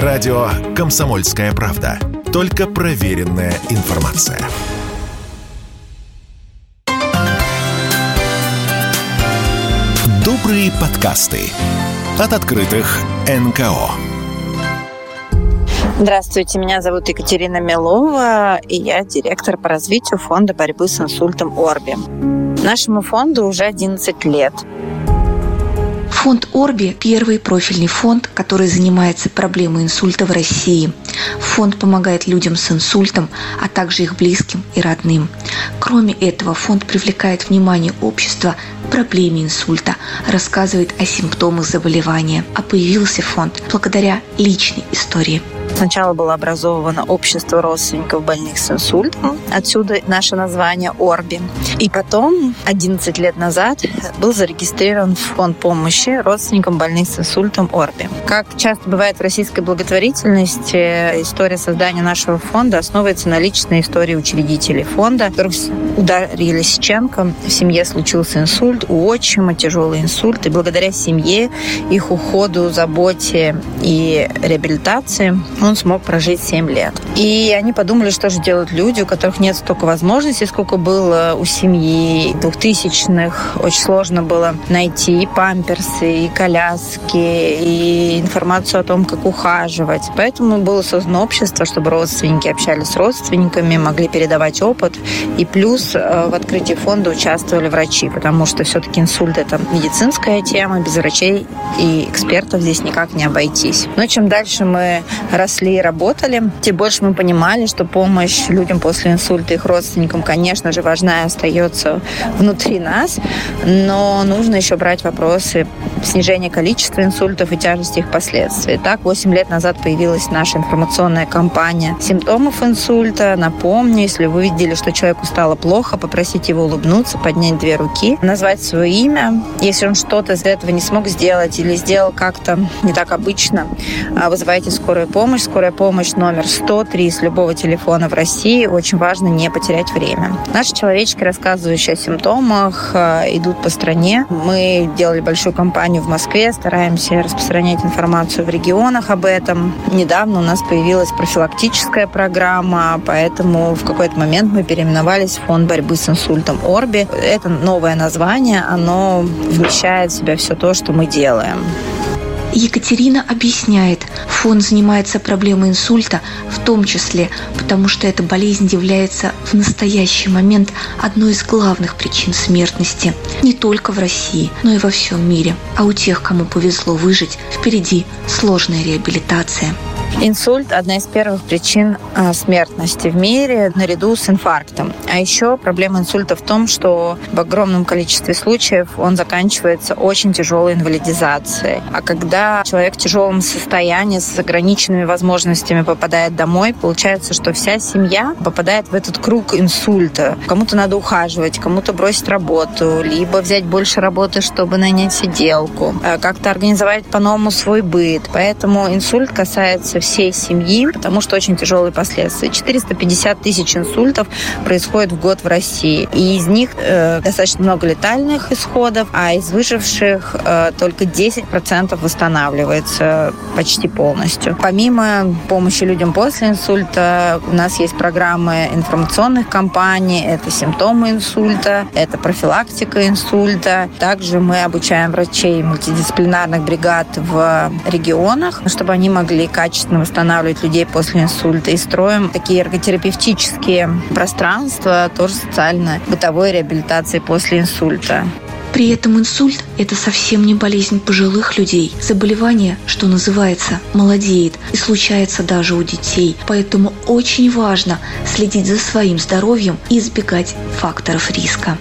Радио «Комсомольская правда». Только проверенная информация. Добрые подкасты от открытых НКО. Здравствуйте, меня зовут Екатерина Милова, и я директор по развитию фонда борьбы с инсультом Орби. Нашему фонду уже 11 лет. Фонд Орби – первый профильный фонд, который занимается проблемой инсульта в России. Фонд помогает людям с инсультом, а также их близким и родным. Кроме этого, фонд привлекает внимание общества к проблеме инсульта, рассказывает о симптомах заболевания. А появился фонд благодаря личной истории. Сначала было образовано общество родственников больных с инсультом, отсюда наше название Орби. И потом, 11 лет назад, был зарегистрирован фонд помощи родственникам больных с инсультом Орби. Как часто бывает в российской благотворительности, история создания нашего фонда основывается на личной истории учредителей фонда, которых ударили Сиченко. В семье случился инсульт, у отчима тяжелый инсульт, и благодаря семье, их уходу, заботе и реабилитации он смог прожить 7 лет. И они подумали, что же делают люди, у которых нет столько возможностей, сколько было у семьи. 2000-х очень сложно было найти и памперсы, и коляски, и информацию о том, как ухаживать. Поэтому было создано общество, чтобы родственники общались с родственниками, могли передавать опыт. И плюс э, в открытии фонда участвовали врачи, потому что все-таки инсульт – это медицинская тема, без врачей и экспертов здесь никак не обойтись. Но чем дальше мы росли и работали, тем больше мы понимали, что помощь людям после инсульта, их родственникам, конечно же, важна и остается внутри нас, но нужно еще брать вопросы снижения количества инсультов и тяжести их последствий. Так, 8 лет назад появилась наша информационная кампания симптомов инсульта. Напомню, если вы видели, что человеку стало плохо, попросить его улыбнуться, поднять две руки, назвать свое имя. Если он что-то из этого не смог сделать или сделал как-то не так обычно, а, вызывайте скорую помощь. Скорая помощь номер 103 с любого телефона в России. Очень важно не потерять время. Наши человечки, рассказывающие о симптомах, а, идут по стране. Мы делали большую кампанию в Москве, стараемся распространять информацию в регионах об этом. Недавно у нас появилась профилактическая программа, поэтому в какой-то момент мы переименовались в фонд борьбы с инсультом Орби. Это новое название, оно вмещает в себя все то, что мы делаем. Екатерина объясняет, фонд занимается проблемой инсульта в том числе, потому что эта болезнь является в настоящий момент одной из главных причин смертности не только в России, но и во всем мире. А у тех, кому повезло выжить, впереди сложная реабилитация. Инсульт – одна из первых причин а, смертности в мире наряду с инфарктом. А еще проблема инсульта в том, что в огромном количестве случаев он заканчивается очень тяжелой инвалидизацией. А когда человек в тяжелом состоянии с ограниченными возможностями попадает домой, получается, что вся семья попадает в этот круг инсульта. Кому-то надо ухаживать, кому-то бросить работу, либо взять больше работы, чтобы нанять сиделку, а, как-то организовать по-новому свой быт. Поэтому инсульт касается всей семьи, потому что очень тяжелые последствия. 450 тысяч инсультов происходит в год в России. И из них э, достаточно много летальных исходов, а из выживших э, только 10% восстанавливается почти полностью. Помимо помощи людям после инсульта, у нас есть программы информационных кампаний, это симптомы инсульта, это профилактика инсульта. Также мы обучаем врачей мультидисциплинарных бригад в регионах, чтобы они могли качественно качественно восстанавливать людей после инсульта. И строим такие эрготерапевтические пространства, тоже социально-бытовой реабилитации после инсульта. При этом инсульт – это совсем не болезнь пожилых людей. Заболевание, что называется, молодеет и случается даже у детей. Поэтому очень важно следить за своим здоровьем и избегать факторов риска.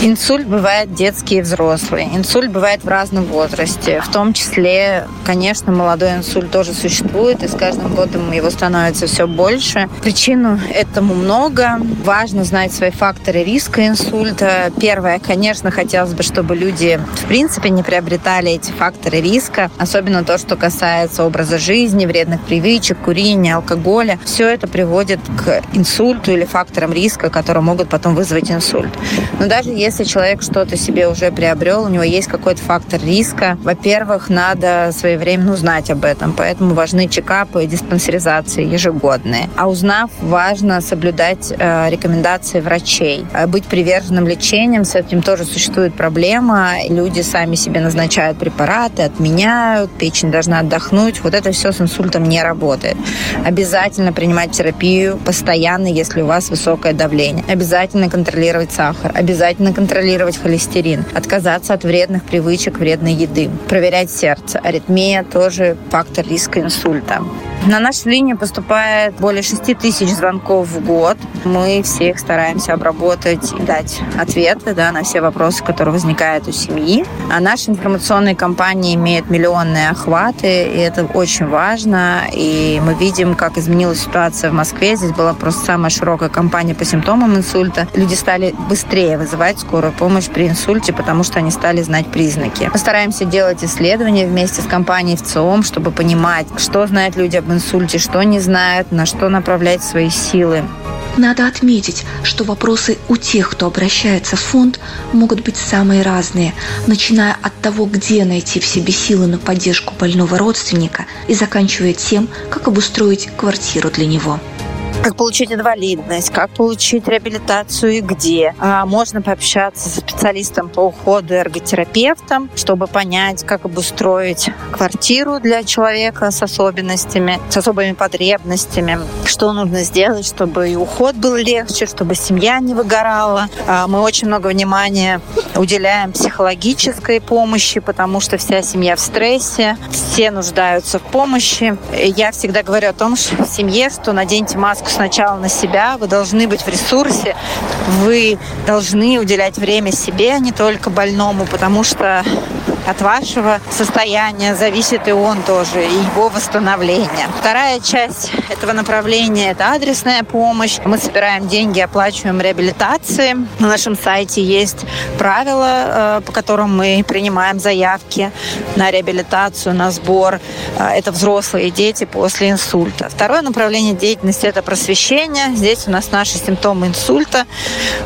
Инсульт бывает детский и взрослый. Инсульт бывает в разном возрасте. В том числе, конечно, молодой инсульт тоже существует, и с каждым годом его становится все больше. Причин этому много. Важно знать свои факторы риска инсульта. Первое, конечно, хотелось бы, чтобы люди, в принципе, не приобретали эти факторы риска, особенно то, что касается образа жизни, вредных привычек, курения, алкоголя. Все это приводит к инсульту или факторам риска, которые могут потом вызвать инсульт. Но даже человек что-то себе уже приобрел, у него есть какой-то фактор риска, во-первых, надо своевременно узнать об этом, поэтому важны чекапы и диспансеризации ежегодные. А узнав, важно соблюдать э, рекомендации врачей, э, быть приверженным лечением, с этим тоже существует проблема. Люди сами себе назначают препараты, отменяют, печень должна отдохнуть. Вот это все с инсультом не работает. Обязательно принимать терапию постоянно, если у вас высокое давление. Обязательно контролировать сахар. Обязательно контролировать холестерин. Отказаться от вредных привычек, вредной еды. Проверять сердце. Аритмия тоже фактор риска инсульта. На нашу линию поступает более 6 тысяч звонков в год. Мы всех стараемся обработать и дать ответы да, на все вопросы, которые возникают у семьи. А наша информационная кампания имеет миллионные охваты, и это очень важно. И мы видим, как изменилась ситуация в Москве. Здесь была просто самая широкая кампания по симптомам инсульта. Люди стали быстрее вызывать скорую помощь при инсульте, потому что они стали знать признаки. Мы стараемся делать исследования вместе с компанией ВЦИОМ, чтобы понимать, что знают люди об инсульте, что не знают, на что направлять свои силы. Надо отметить, что вопросы у тех, кто обращается в фонд, могут быть самые разные, начиная от того, где найти в себе силы на поддержку больного родственника и заканчивая тем, как обустроить квартиру для него как получить инвалидность, как получить реабилитацию и где. А можно пообщаться с специалистом по уходу эрготерапевтом, чтобы понять, как обустроить квартиру для человека с особенностями, с особыми потребностями, что нужно сделать, чтобы и уход был легче, чтобы семья не выгорала. А мы очень много внимания уделяем психологической помощи, потому что вся семья в стрессе, все нуждаются в помощи. Я всегда говорю о том, что в семье, что наденьте маску сначала на себя, вы должны быть в ресурсе, вы должны уделять время себе, а не только больному, потому что от вашего состояния зависит и он тоже, и его восстановление. Вторая часть этого направления – это адресная помощь. Мы собираем деньги, оплачиваем реабилитации. На нашем сайте есть правила, э, по которым мы принимаем заявки на реабилитацию, на сбор. Э, это взрослые дети после инсульта. Второе направление деятельности – это просвещение. Здесь у нас наши симптомы инсульта.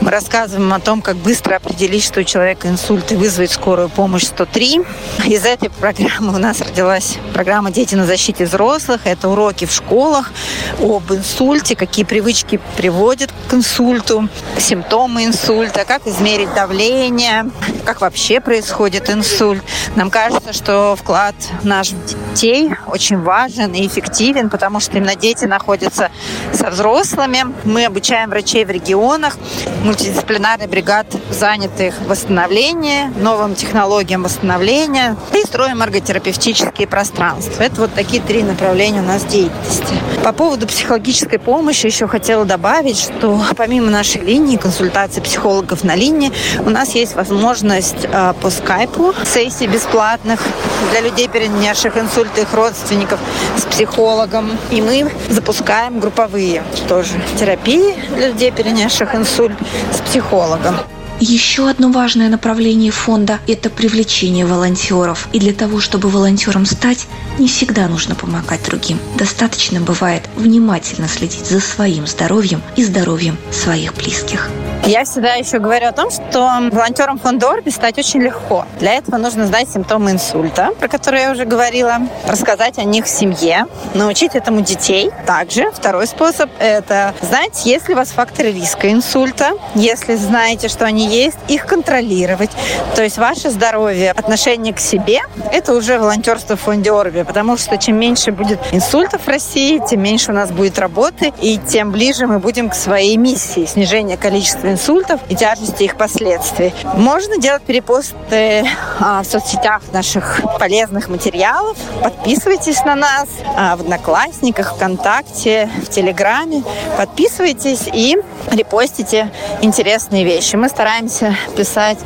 Мы рассказываем о том, как быстро определить, что у человека инсульт и вызвать скорую помощь 103 3. Из этой программы у нас родилась программа «Дети на защите взрослых». Это уроки в школах об инсульте, какие привычки приводят к инсульту, симптомы инсульта, как измерить давление, как вообще происходит инсульт. Нам кажется, что вклад наших детей очень важен и эффективен, потому что именно дети находятся со взрослыми. Мы обучаем врачей в регионах, мультидисциплинарный бригад занятых в восстановлении, новым технологиям восстановления восстановления и строим эрготерапевтические пространства. Это вот такие три направления у нас деятельности. По поводу психологической помощи еще хотела добавить, что помимо нашей линии, консультации психологов на линии, у нас есть возможность э, по скайпу сессий бесплатных для людей, перенесших инсульт их родственников с психологом. И мы запускаем групповые тоже терапии для людей, перенесших инсульт с психологом. Еще одно важное направление фонда – это привлечение волонтеров. И для того, чтобы волонтером стать, не всегда нужно помогать другим. Достаточно бывает внимательно следить за своим здоровьем и здоровьем своих близких. Я всегда еще говорю о том, что волонтером фонда Орби стать очень легко. Для этого нужно знать симптомы инсульта, про которые я уже говорила, рассказать о них в семье, научить этому детей. Также второй способ – это знать, есть ли у вас факторы риска инсульта. Если знаете, что они есть, их контролировать. То есть ваше здоровье, отношение к себе – это уже волонтерство в фонде Орби, потому что чем меньше будет инсультов в России, тем меньше у нас будет работы, и тем ближе мы будем к своей миссии – снижение количества инсультов и тяжести их последствий. Можно делать перепосты а, в соцсетях наших полезных материалов. Подписывайтесь на нас а, в Одноклассниках, ВКонтакте, в Телеграме. Подписывайтесь и репостите интересные вещи. Мы стараемся писать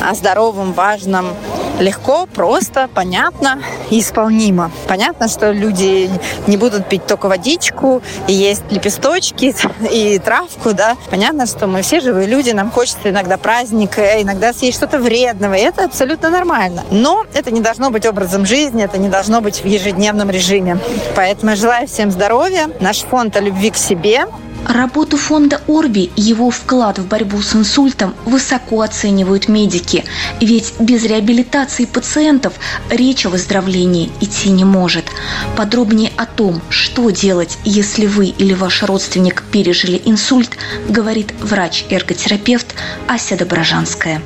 о здоровом, важном, легко, просто, понятно и исполнимо. Понятно, что люди не будут пить только водичку и есть лепесточки и травку, да. Понятно, что мы все живые люди, нам хочется иногда праздника, иногда съесть что-то вредного, и это абсолютно нормально. Но это не должно быть образом жизни, это не должно быть в ежедневном режиме. Поэтому я желаю всем здоровья. Наш фонд о любви к себе Работу фонда Орби и его вклад в борьбу с инсультом высоко оценивают медики, ведь без реабилитации пациентов речь о выздоровлении идти не может. Подробнее о том, что делать, если вы или ваш родственник пережили инсульт, говорит врач-эрготерапевт Ася Доброжанская.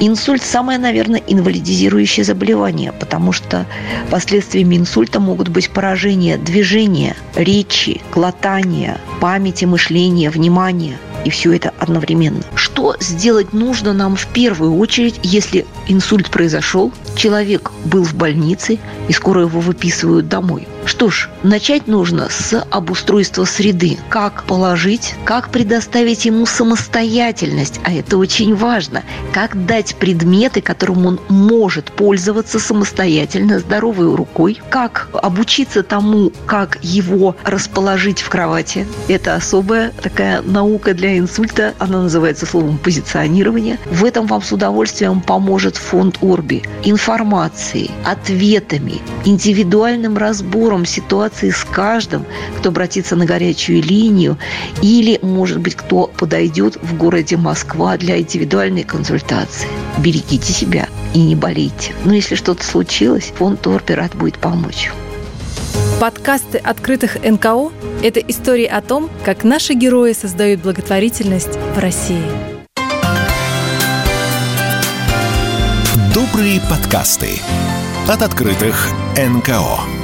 Инсульт – самое, наверное, инвалидизирующее заболевание, потому что последствиями инсульта могут быть поражение движения, речи, глотания, памяти, мышления, внимания – и все это одновременно. Что сделать нужно нам в первую очередь, если инсульт произошел, человек был в больнице и скоро его выписывают домой? Что ж, начать нужно с обустройства среды. Как положить, как предоставить ему самостоятельность, а это очень важно. Как дать предметы, которым он может пользоваться самостоятельно, здоровой рукой. Как обучиться тому, как его расположить в кровати. Это особая такая наука для инсульта, она называется словом позиционирование. В этом вам с удовольствием поможет фонд Орби информацией, ответами, индивидуальным разбором ситуации с каждым, кто обратится на горячую линию или, может быть, кто подойдет в городе Москва для индивидуальной консультации. Берегите себя и не болейте. Но если что-то случилось, фонд рад будет помочь. Подкасты открытых НКО – это истории о том, как наши герои создают благотворительность в России. Добрые подкасты от открытых НКО.